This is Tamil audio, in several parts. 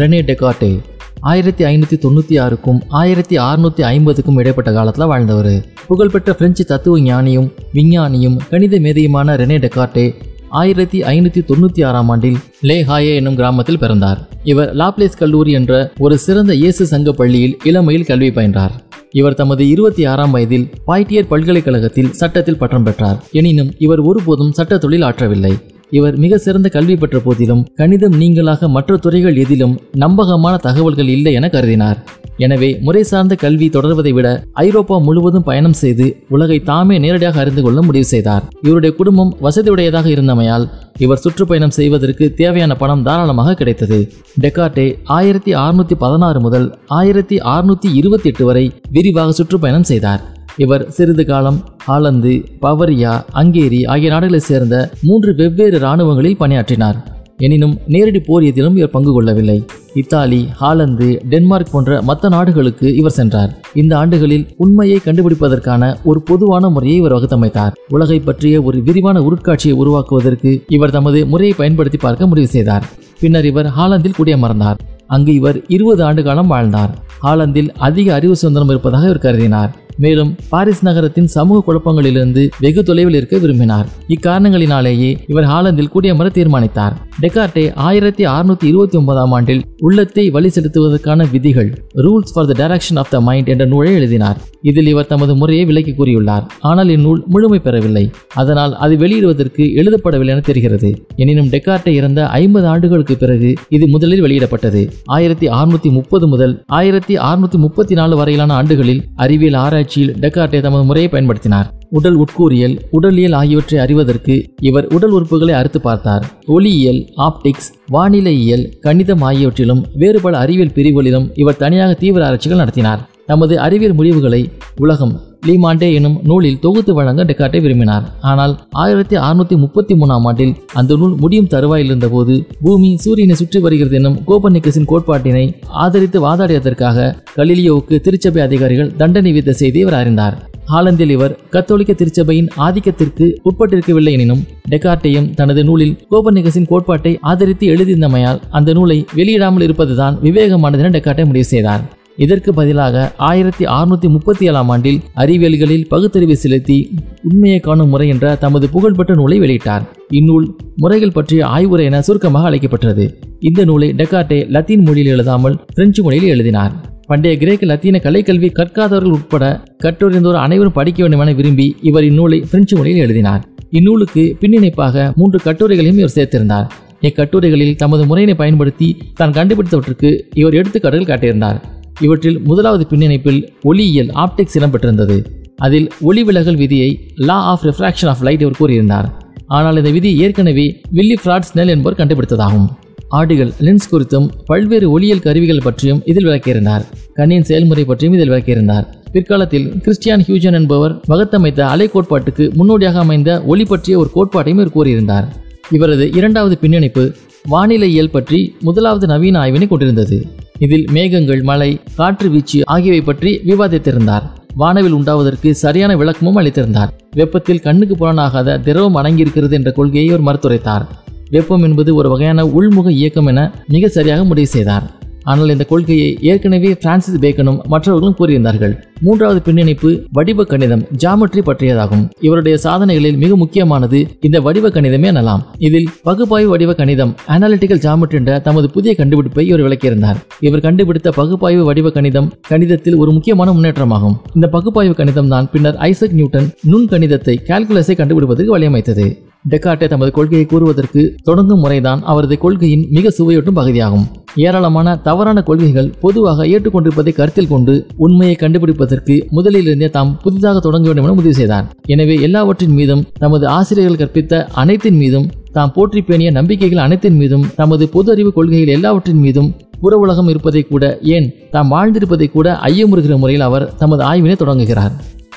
ரெனே டெகாட்டே ஆயிரத்தி ஐநூற்றி தொண்ணூற்றி ஆறுக்கும் ஆயிரத்தி அறுநூற்றி ஐம்பதுக்கும் இடைப்பட்ட காலத்தில் வாழ்ந்தவர். புகழ்பெற்ற பிரெஞ்சு தத்துவ ஞானியும் விஞ்ஞானியும் கணித மேதையுமான ரெனே டெகார்டே ஆயிரத்தி ஐநூற்றி தொண்ணூற்றி ஆறாம் ஆண்டில் லேஹாயே என்னும் கிராமத்தில் பிறந்தார். இவர் லாப்லேஸ் கல்லூரி என்ற ஒரு சிறந்த இயேசு சங்க பள்ளியில் இளமையில் கல்வி பயின்றார். இவர் தமது இருபத்தி ஆறாம் வயதில் பாய்டியர் பல்கலைக்கழகத்தில் சட்டத்தில் பட்டம் பெற்றார். எனினும் இவர் ஒருபோதும் சட்ட தொழில் ஆற்றவில்லை. இவர் மிக சிறந்த கல்வி பெற்ற போதிலும் கணிதம் நீங்களாக மற்ற துறைகள் எதிலும் நம்பகமான தகவல்கள் இல்லை என கருதினார். எனவே முறை சார்ந்த கல்வி தொடர்வதை விட ஐரோப்பா முழுவதும் பயணம் செய்து உலகை தாமே நேரடியாக அறிந்து கொள்ள முடிவு செய்தார். இவருடைய குடும்பம் வசதியுடையதாக இருந்தமையால் இவர் சுற்றுப்பயணம் செய்வதற்கு தேவையான பணம் தாராளமாக கிடைத்தது. டெக்கார்டே ஆயிரத்தி அறுநூத்தி பதினாறு முதல் ஆயிரத்தி அறுநூத்தி இருபத்தி எட்டு வரை விரிவாக சுற்றுப்பயணம் செய்தார். இவர் சிறிது காலம் ஹாலந்து பவரியா அங்கேரி ஆகிய நாடுகளைச் சேர்ந்த மூன்று வெவ்வேறு இராணுவங்களில் பணியாற்றினார். எனினும் நேரடி போர் எதிலும் இவர் பங்கு கொள்ளவில்லை. இத்தாலி ஹாலந்து டென்மார்க் போன்ற மற்ற நாடுகளுக்கு இவர் சென்றார். இந்த ஆண்டுகளில் உண்மையை கண்டுபிடிப்பதற்கான ஒரு பொதுவான முறையை இவர் வகுத்தமைத்தார். உலகை பற்றிய ஒரு விரிவான உருட்காட்சியை உருவாக்குவதற்கு இவர் தமது முறையை பயன்படுத்தி பார்க்க முடிவு செய்தார். பின்னர் இவர் ஹாலந்தில் குடியமர்ந்தார். அங்கு இவர் இருபது ஆண்டு காலம் வாழ்ந்தார். ஹாலந்தில் அதிக அறிவு சுதந்திரம் இருப்பதாக இவர் கருதினார். மேலும் பாரிஸ் நகரத்தின் சமூக குழப்பங்களிலிருந்து வெகு தொலைவில் இருக்க விரும்பினார். இக்காரணங்களினாலேயே இவர் ஹாலந்தில் குடியமர தீர்மானித்தார். டெக்கார்டே ஆயிரத்தி அறுநூத்தி இருபத்தி ஒன்பதாம் ஆண்டில் உள்ளத்தை வழி செலுத்துவதற்கான விதிகள் rules for the direction of the mind என்ற நூலை எழுதினார். இதில் இவர் தமது முறையை விலக்கி கூறியுள்ளார். ஆனால் இந்நூல் முழுமை பெறவில்லை. அதனால் அது வெளியிடுவதற்கு எழுதப்படவில்லை என தெரிகிறது. எனினும் டெக்கார்டே இறந்த ஐம்பது ஆண்டுகளுக்கு பிறகு இது முதலில் வெளியிடப்பட்டது. ஆயிரத்தி அறுநூத்தி முப்பது முதல் ஆயிரத்தி அறுநூத்தி முப்பத்தி நாலு வரையிலான ஆண்டுகளில் அறிவியல் ஆராய்ச்சி ஆராய்ச்சியில் டெக்கார்டே தமது முறையை பயன்படுத்தினார். உடல் உட்கூறியல் உடலியல் ஆகியவற்றை அறிவதற்கு இவர் உடல் உறுப்புகளை அறுத்து பார்த்தார். ஒளியியல் ஆப்டிக்ஸ் வானிலையியல் கணிதம் ஆகியவற்றிலும் வேறு பல அறிவியல் பிரிவுகளிலும் இவர் தனியாக தீவிர ஆராய்ச்சிகள் நடத்தினார். நமது அறிவியல் முடிவுகளை உலகம் லீமாண்டே எனும் நூலில் தொகுத்து வழங்க டெக்காட்டை விரும்பினார். ஆனால் ஆயிரத்தி அறுநூத்தி முப்பத்தி மூணாம் ஆண்டில் அந்த நூல் முடியும் தருவாயில் இருந்தபோது பூமி சூரியனை சுற்றி வருகிறது எனும் கோபர்னிக்கஸின் கோட்பாட்டினை ஆதரித்து வாதாடியதற்காக கலிலியோவுக்கு திருச்சபை அதிகாரிகள் தண்டனை விதித்த செய்தி இவர் அறிந்தார். ஹாலந்தில் இவர் கத்தோலிக்க திருச்சபையின் ஆதிக்கத்திற்கு உட்பட்டிருக்கவில்லை எனினும் டெக்கார்டையும் தனது நூலில் கோபர்னிக்கஸின் கோட்பாட்டை ஆதரித்து எழுதியிருந்தமையால் அந்த நூலை வெளியிடாமல் இருப்பதுதான் விவேகமானது என டெக்கார்டை முடிவு செய்தார். இதற்கு பதிலாக ஆயிரத்தி அறுநூத்தி முப்பத்தி ஏழாம் ஆண்டில் அறிவியல்களில் பகுத்தறிவு செலுத்தி உண்மையை காணும் முறை என்ற தமது புகழ்பெற்ற நூலை வெளியிட்டார். இந்நூல் முறைகள் பற்றிய ஆய்வுரை என சுருக்கமாக அழைக்கப்பட்டது இந்த நூலை டெக்கார்டே லத்தீன் மொழியில் எழுதாமல் பிரெஞ்சு மொழியில் எழுதினார். பண்டைய கிரேக்க லத்தீன கலைக்கல்வி கற்காதவர்கள் உட்பட கற்றறிந்தோர் அனைவரும் படிக்க வேண்டும் என விரும்பி இவர் இந்நூலை பிரெஞ்சு மொழியில் எழுதினார். இந்நூலுக்கு பின்னிணைப்பாக மூன்று கட்டுரைகளையும் இவர் சேர்த்திருந்தார். இக்கட்டுரைகளில் தமது முறையினை பயன்படுத்தி தான் கண்டுபிடித்தவற்றுக்கு இவர் எடுத்துக்காட்டுகள் காட்டியிருந்தார். இவற்றில் முதலாவது பின்னிணைப்பில் ஒளியியல் ஆப்டிக்ஸ் இடம்பெற்றிருந்தது. அதில் ஒளி விலகல் விதியை law of refraction of light இவர் கூறியிருந்தார். ஆனால் இந்த விதி ஏற்கனவே வில்லி ஃப்ராட்ஸ் நெல் என்பவர் கண்டுபிடித்ததாகும். ஆடிகள் லென்ஸ் குறித்தும் பல்வேறு ஒளியியல் கருவிகள் பற்றியும் இதில் விளக்கியிருந்தார். கண்ணின் செயல்முறை பற்றியும் இதில் விளக்கியிருந்தார். பிற்காலத்தில் கிறிஸ்டியான் ஹியூஜன் என்பவர் வகுத்தமைத்த அலை கோட்பாட்டுக்கு முன்னோடியாக அமைந்த ஒளி பற்றிய ஒரு கோட்பாட்டையும் இவர் கூறியிருந்தார். இவரது இரண்டாவது பின்னணிப்பு வானிலையியல் பற்றி முதலாவது நவீன ஆய்வினை கொண்டிருந்தது. இதில் மேகங்கள் மழை காற்று வீச்சு ஆகியவை பற்றி விவாதித்திருந்தார். வானவில் உண்டாவதற்கு சரியான விளக்கமும் அளித்திருந்தார். வெப்பத்தில் கண்ணுக்கு புலனாகாத திரவம் அடங்கியிருக்கிறது என்ற கொள்கையை அவர் மறுத்துரைத்தார். வெப்பம் என்பது ஒரு வகையான உள்முக இயக்கம் என மிக சரியாக முடிவு செய்தார். ஆனால் இந்த கொள்கையை ஏற்கனவே பிரான்சிஸ் பேக்கனும் மற்றவர்களும் கூறியிருந்தார்கள். மூன்றாவது பின்னிணைப்பு வடிவ கணிதம் ஜாமெட்ரி பற்றியதாகும். இவருடைய சாதனைகளில் மிக முக்கியமானது இந்த வடிவ கணிதமே எனலாம். இதில் பகுப்பாய்வு வடிவ கணிதம் அனாலிட்டிக்கல் ஜாமெட்ரி என்ற தமது புதிய கண்டுபிடிப்பை இவர் விளக்கியிருந்தார். இவர் கண்டுபிடித்த பகுப்பாய்வு வடிவ கணிதம் கணிதத்தில் ஒரு முக்கியமான முன்னேற்றமாகும். இந்த பகுப்பாய்வு கணிதம் தான் பின்னர் ஐசக் நியூட்டன் நுண் கணிதத்தை கால்குலஸை கண்டுபிடிப்பதற்கு வழியமைத்தது. டெக்கார்டே தமது கொள்கையை கூறுவதற்கு தொடங்கும் முறைதான் அவரது கொள்கையின் மிக சுவையூட்டும் பகுதியாகும். ஏராளமான தவறான கொள்கைகள் பொதுவாக ஏற்றுக்கொண்டிருப்பதை கருத்தில் கொண்டு உண்மையை கண்டுபிடிப்பதற்கு முதலிலிருந்தே தாம் புதிதாக தொடங்க வேண்டும் என முடிவு செய்தார் எனவே எல்லாவற்றின் மீதும் தமது ஆசிரியர்கள் கற்பித்த அனைத்தின் மீதும் தாம் போற்றி பேணிய நம்பிக்கைகள் அனைத்தின் மீதும் தமது பொது அறிவு கொள்கைகள் எல்லாவற்றின் மீதும் புற உலகம் இருப்பதை கூட ஏன் தாம் வாழ்ந்திருப்பதை கூட ஐயமுறுகிற முறையில் அவர் தமது ஆய்வினை தொடங்குகிறார்.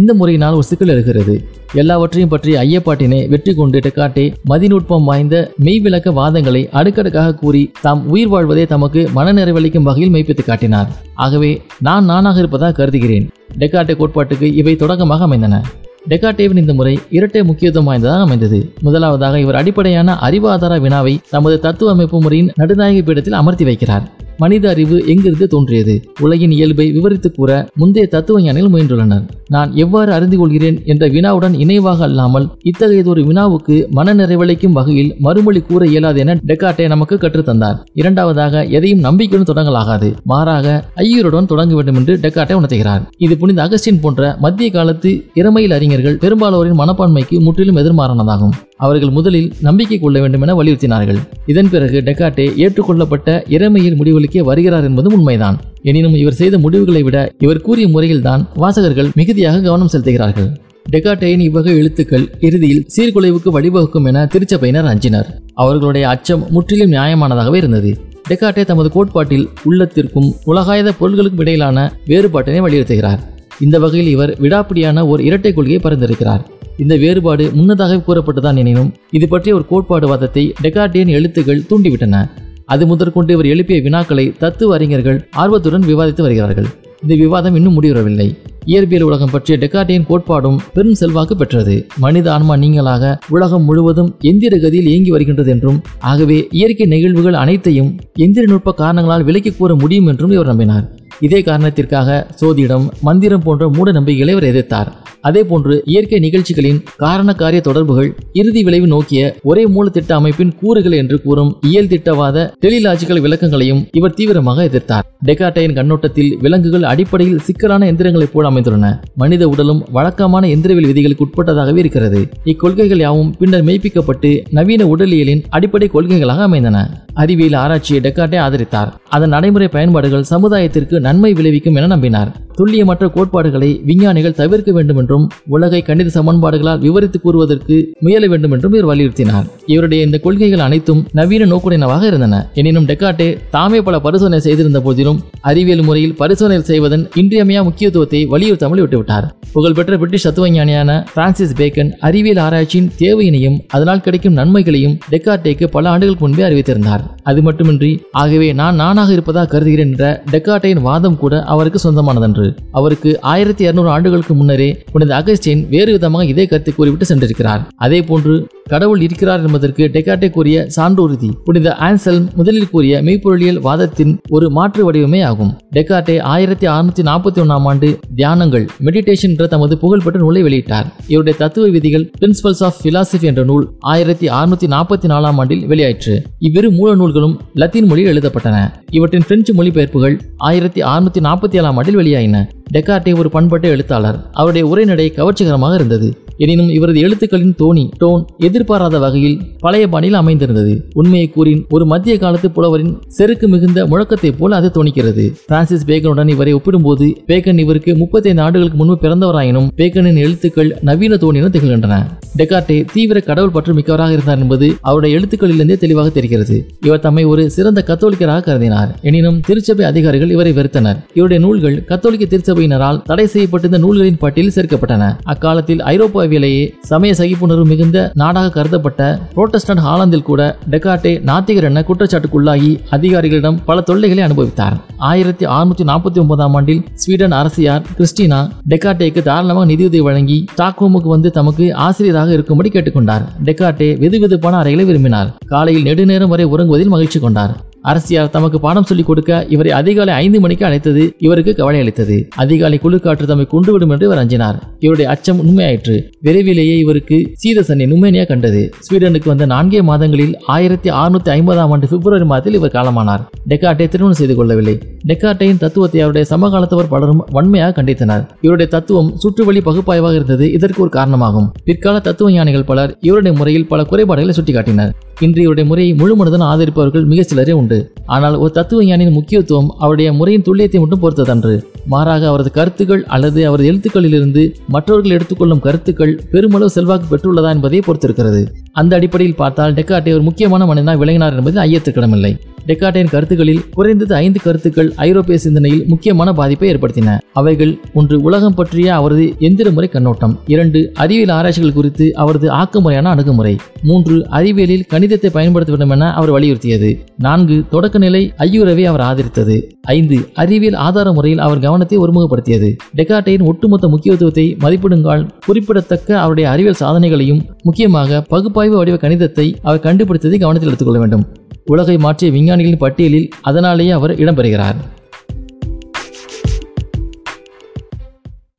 இந்த முறையினால் ஒரு சிக்கல் இருக்கிறது எல்லாவற்றையும் பற்றிய ஐயப்பாட்டினை வெற்றி கொண்டு டெக்காட்டே மதிநுட்பம் வாய்ந்த மெய்விளக்க வாதங்களை அடுக்கடுக்காக கூறி தாம் உயிர் வாழ்வதே தமக்கு மனநிறைவளிக்கும் வகையில் மெய்ப்பித்து காட்டினார். ஆகவே நான் நானாக இருப்பதாக கருதுகிறேன். டெக்காட்டே கோட்பாட்டுக்கு இவை தொடக்கமாக அமைந்தன. டெக்காட்டேவின் இந்த முறை இரட்டை முக்கியத்துவம் வாய்ந்ததாக அமைந்தது. முதலாவதாக இவர் அடிப்படையான அறிவாதார வினாவை தமது தத்துவ அமைப்பு முறையின் நடுநாயக பீடத்தில் அமர்த்தி வைக்கிறார். மனித அறிவு எங்கிருந்து தோன்றியது? உலகின் இயல்பை விவரித்து கூற முந்தைய தத்துவ ஞானிகள் முயன்றுள்ளனர். நான் எவ்வாறு அறிந்து கொள்கிறேன் என்ற வினாவுடன் இணைவாக அல்லாமல் இத்தகையதொரு வினாவுக்கு மன நிறைவளிக்கும் வகையில் மறுமொழி கூற இயலாது என டெக்காட்டே நமக்கு கற்றுத்தந்தார் இரண்டாவதாக எதையும் நம்பிக்கையுடன் தொடங்கலாகாது. மாறாக ஐயருடன் தொடங்க வேண்டும் என்று டெக்காட்டே உணர்த்துகிறார். இது புனித அகஸ்டின் போன்ற மத்திய காலத்து இறமையில் அறிஞர்கள் பெரும்பாலோரின் மனப்பான்மைக்கு முற்றிலும் எதிர்மாறானதாகும். அவர்கள் முதலில் நம்பிக்கை கொள்ள வேண்டும் என வலியுறுத்தினார்கள். இதன் பிறகு டெக்காட்டே ஏற்றுக்கொள்ளப்பட்ட இறைமையில் முடிவுகளுக்கே வருகிறார் என்பதும் உண்மைதான். எனினும் இவர் செய்த முடிவுகளை விட இவர் கூறிய முறையில்தான் வாசகர்கள் மிகுதியாக கவனம் செலுத்துகிறார்கள். டெகாட்டேயின் இவ்வகை எழுத்துக்கள் இறுதியில் சீர்குலைவுக்கு வழிவகுக்கும் என திருச்சபையினர் அஞ்சினர். அவர்களுடைய அச்சம் முற்றிலும் நியாயமானதாகவே இருந்தது. டெக்காட்டே தமது கோட்பாட்டில் உள்ளத்திற்கும் உலகாயத பொருள்களுக்கும் இடையிலான வேறுபாட்டினை வலியுறுத்துகிறார். இந்த வகையில் இவர் விடாப்பிடியான ஒரு இரட்டை கொள்கையை பரிந்துரைக்கிறார். இந்த வேறுபாடு முன்னதாக கூறப்பட்டுதான் எனினும் இது பற்றிய ஒரு கோட்பாடு வாதத்தை டெகார்டியன் எழுத்துக்கள் தூண்டிவிட்டன. அது முதற்கொண்டு இவர் எழுப்பிய வினாக்களை தத்துவ அறிஞர்கள் ஆர்வத்துடன் விவாதித்து வருகிறார்கள். இந்த விவாதம் இன்னும் முடிவுறவில்லை. இயற்பியல் உலகம் பற்றிய டெக்கார்டியின் கோட்பாடும் பெரும் செல்வாக்கு பெற்றது. மனித ஆன்மா நீங்களாக உலகம் முழுவதும் எந்திர கதியில் இயங்கி வருகின்றது என்றும் ஆகவே இயற்கை நிகழ்வுகள் அனைத்தையும் எந்திர நுட்ப காரணங்களால் விலக்கி கூற முடியும் என்றும் இவர் நம்பினார். இதே காரணத்திற்காக சோதிடம் மந்திரம் போன்ற மூட நம்பிக்கைகளை இவர் எதிர்த்தார். அதேபோன்று இயற்கை நிகழ்ச்சிகளின் காரண காரிய தொடர்புகள் இறுதி விளைவு நோக்கிய ஒரே மூல திட்ட அமைப்பின் கூறுகள் என்று கூறும் இயல் திட்டவாத டெலிலாஜிக்கல் விளக்கங்களையும் இவர் தீவிரமாக எதிர்த்தார். டெகாட்டையின் கண்ணோட்டத்தில் விலங்குகள் அடிப்படையில் சிக்கலான எந்திரங்களைப் போல அமைந்துள்ளன. மனித உடலும் வழக்கமான எந்திரவியல் விதிகளுக்கு உட்பட்டதாகவே இருக்கிறது. இக்கொள்கைகள் யாவும் பின்னர் மெய்ப்பிக்கப்பட்டு நவீன உடலியலின் அடிப்படை கொள்கைகளாக அமைந்தன. அறிவியல் ஆராய்ச்சியை டெக்காட்டே ஆதரித்தார். அதன் நடைமுறை பயன்பாடுகள் சமுதாயத்திற்கு நன்மை விளைவிக்கும் என நம்பினார். துல்லியமற்ற கோட்பாடுகளை விஞ்ஞானிகள் தவிர்க்க வேண்டும் என்றும் உலகை கணித சமன்பாடுகளால் விவரித்து கூறுவதற்கு முயல வேண்டும் என்றும் இவர் வலியுறுத்தினார். இவருடைய இந்த கொள்கைகள் அனைத்தும் நவீன நோக்குடையனவாக இருந்தன. எனினும் டெக்காட்டே தாமே பல பரிசோதனை செய்திருந்த போதிலும் அறிவியல் முறையில் பரிசோதனை செய்வதன் இன்றியமையா முக்கியத்துவத்தை வலியுறுத்தாமல் விட்டுவிட்டார். புகழ்பெற்ற பிரிட்டிஷ் தத்துவஞானியான பிரான்சிஸ் பேக்கன் அறிவியல் ஆராய்ச்சியின் தேவையினையும் அதனால் கிடைக்கும் நன்மைகளையும் டெக்கார்டேக்கு பல ஆண்டுகளுக்கு முன்பே அறிவித்திருந்தார். அது மட்டுமின்றி ஆகவே நான் நானாக இருப்பதாக கருதுகிறேன் என்ற டெக்கார்டேயின் வாதம் கூட அவருக்கு சொந்தமானதன்று. அவருக்கு ஆயிரத்தி இருநூறு ஆண்டுகளுக்கு முன்னரே புனித அகஸ்டின் வேறு விதமாக இதே கருத்தை கூறிவிட்டு சென்றிருக்கிறார். அதே போன்று கடவுள் இருக்கிறார் என்பதற்கு டெக்காட்டே கூறிய சான்றோறுதி புனித ஆன்செல் முதலில் கூறிய மெய்ப்பொருளியல் வாதத்தின் ஒரு மாற்று வடிவமே ஆகும். டெக்காட்டே ஆயிரத்தி அறுநூத்தி நாற்பத்தி ஒன்னாம் ஆண்டு தியானங்கள் மெடிடேஷன் என்ற தமது புகழ்பெற்ற நூலை வெளியிட்டார். இவருடைய தத்துவ விதிகள் பிரின்சிபல்ஸ் ஆஃப் பிலாசபி என்ற நூல் ஆயிரத்தி அறுநூத்தி நாற்பத்தி நாலாம் ஆண்டில் வெளியாயிற்று. இவ்விரு மூல நூல்களும் லத்தீன் மொழியில் எழுதப்பட்டன. இவற்றின் பிரெஞ்சு மொழிபெயர்ப்புகள் ஆயிரத்தி அறுநூத்தி நாற்பத்தி ஏழாம் ஆண்டில் வெளியாயின. டெக்கார்டே ஒரு பண்பட்ட எழுத்தாளர். அவருடைய உரைநடை கவர்ச்சிகரமாக இருந்தது. எனினும் இவரது எழுத்துக்களின் தோணி டோன் எதிர்பாராத வகையில் பழைய பாணியில் அமைந்திருந்தது. உண்மையை கூறின் ஒரு மத்திய காலத்து புலவரின் செருக்கு மிகுந்த முழக்கத்தை போல அது தோணிக்கிறது. பிரான்சிஸ் பேக்கனுடன் இவரை ஒப்பிடும்போது பேக்கன் இவருக்கு முப்பத்தைந்து ஆண்டுகளுக்கு முன்பு பிறந்தவராயினும் பேக்கனின் எழுத்துக்கள் நவீன தோணியுடன் திகழ்கின்றன. டெக்கார்டே தீவிர கடவுள் பற்று மிக்கவராக இருந்தார் என்பது அவருடைய எழுத்துக்களிலிருந்தே தெளிவாக தெரிகிறது. இவர் தம்மை ஒரு சிறந்த கத்தோலிக்கராக கருதினார். எனினும் திருச்சபை அதிகாரிகள் இவரை வெறுத்தனர். இவருடைய நூல்கள் கத்தோலிக்க திருச்சபையினரால் தடை செய்யப்பட்டிருந்த நூல்களின் பட்டியலில் சேர்க்கப்பட்டன. அக்காலத்தில் ஐரோப்பா ஐரோப்பாவிலேயே சமய சகிப்புணர்வு மிகுந்த நாடாக கருதப்பட்ட புரோட்டஸ்டன்ட் ஹாலந்தில் கூட டெகாட்டே நாத்திகர் என குற்றச்சாட்டுக்குள்ளாகி அதிகாரிகளிடம் பல தொல்லைகளை அனுபவித்தார். ஆயிரத்தி அறுநூத்தி நாற்பத்தி ஒன்பதாம் ஆண்டில் ஸ்வீடன் அரசியார் கிறிஸ்டினா டெக்காட்டேக்கு தாராளமாக நிதியுதவி வழங்கி ஸ்டாக்ஹோமுக்கு வந்து தமக்கு ஆசிரியராக இருக்கும்படி கேட்டுக்கொண்டார். டெக்காட்டே வெதுவெதுப்பான அறைகளை விரும்பினார். காலையில் நெடுநேரம் வரை உறங்குவதில் மகிழ்ச்சி கொண்டார். அரசியார் தமக்கு பாடம் சொல்லிக் கொடுக்க இவரை அதிகாலை ஐந்து மணிக்கு அழைத்தது இவருக்கு கவலை அளித்தது. அதிகாலை குளிர்காற்று தம்மை கொண்டுவிடும் என்று இவர் அஞ்சினார். இவருடைய அச்சம் உண்மையாயிற்று. விரைவிலேயே இவருக்கு சீதசனி நுமேனியா கண்டது. ஸ்வீடனுக்கு வந்த நான்கே மாதங்களில் ஆயிரத்தி அறுநூத்தி ஐம்பதாம் ஆண்டு பிப்ரவரி மாதத்தில் இவர் காலமானார். டெக்கார்டை திருமணம் செய்து கொள்ளவில்லை. டெக்கார்டையின் தத்துவத்தை அவருடைய சமகாலத்தவர் பலரும் வன்மையாக கண்டித்தனர். இவருடைய தத்துவம் சுற்றுவழி பகுப்பாய்வாக இருந்தது இதற்கு ஒரு காரணமாகும். பிற்கால தத்துவ ஞானிகள் பலர் இவருடைய முறையில் பல குறைபாடுகளை சுட்டிக்காட்டினர். இன்று இவருடைய முறையை முழுமனதுடன் ஆதரிப்பவர்கள் மிக சிலரே உண்டு. ஆனால் ஒரு தத்துவ ஞானியின் முக்கியத்துவம் அவருடைய முறையின் துல்லியத்தை மட்டும் பொறுத்ததன்று மாறாக அவரது கருத்துக்கள் அல்லது அவரது எழுத்துக்களிலிருந்து மற்றவர்கள் எடுத்துக்கொள்ளும் கருத்துக்கள் பெருமளவு செல்வாக்கு பெற்றுள்ளதா என்பதை பொறுத்திருக்கிறது. அந்த அடிப்படையில் பார்த்தால் டெக்கார்ட்டே ஒரு முக்கியமான மனிதனாக விளங்கினார் என்பது ஐயத்திற்கிடமில்லை டெக்கார்டின் கருத்துக்களில் குறைந்தது ஐந்து கருத்துக்கள் ஐரோப்பிய சிந்தனையில் முக்கியமான பாதிப்பை ஏற்படுத்தின. அவைகள் ஒன்று உலகம் பற்றிய அவரது எந்திர முறை கண்ணோட்டம். இரண்டு அறிவியல் ஆராய்ச்சிகள் குறித்து அவரது ஆக்கமுறையான அணுகுமுறை. மூன்று அறிவியலில் கணிதத்தை பயன்படுத்த வேண்டும் என அவர் வலியுறுத்தியது. நான்கு தொடக்க நிலை ஐயுறவை அவர் ஆதரித்தது. ஐந்து அறிவியல் ஆதார முறையில் அவர் கவனத்தை ஒருமுகப்படுத்தியது. டெக்கார்டையின் ஒட்டுமொத்த முக்கியத்துவத்தை மதிப்பிடுங்கால் குறிப்பிடத்தக்க அவருடைய அறிவியல் சாதனைகளையும் முக்கியமாக பகுப்பாய்வு வடிவ கணிதத்தை அவர் கண்டுபிடித்ததை கவனத்தில் எடுத்துக்கொள்ள வேண்டும். உலகை மாற்றிய விஞ்ஞானிகளின் பட்டியலில் அதனாலேயே அவர் இடம்பெறுகிறார்.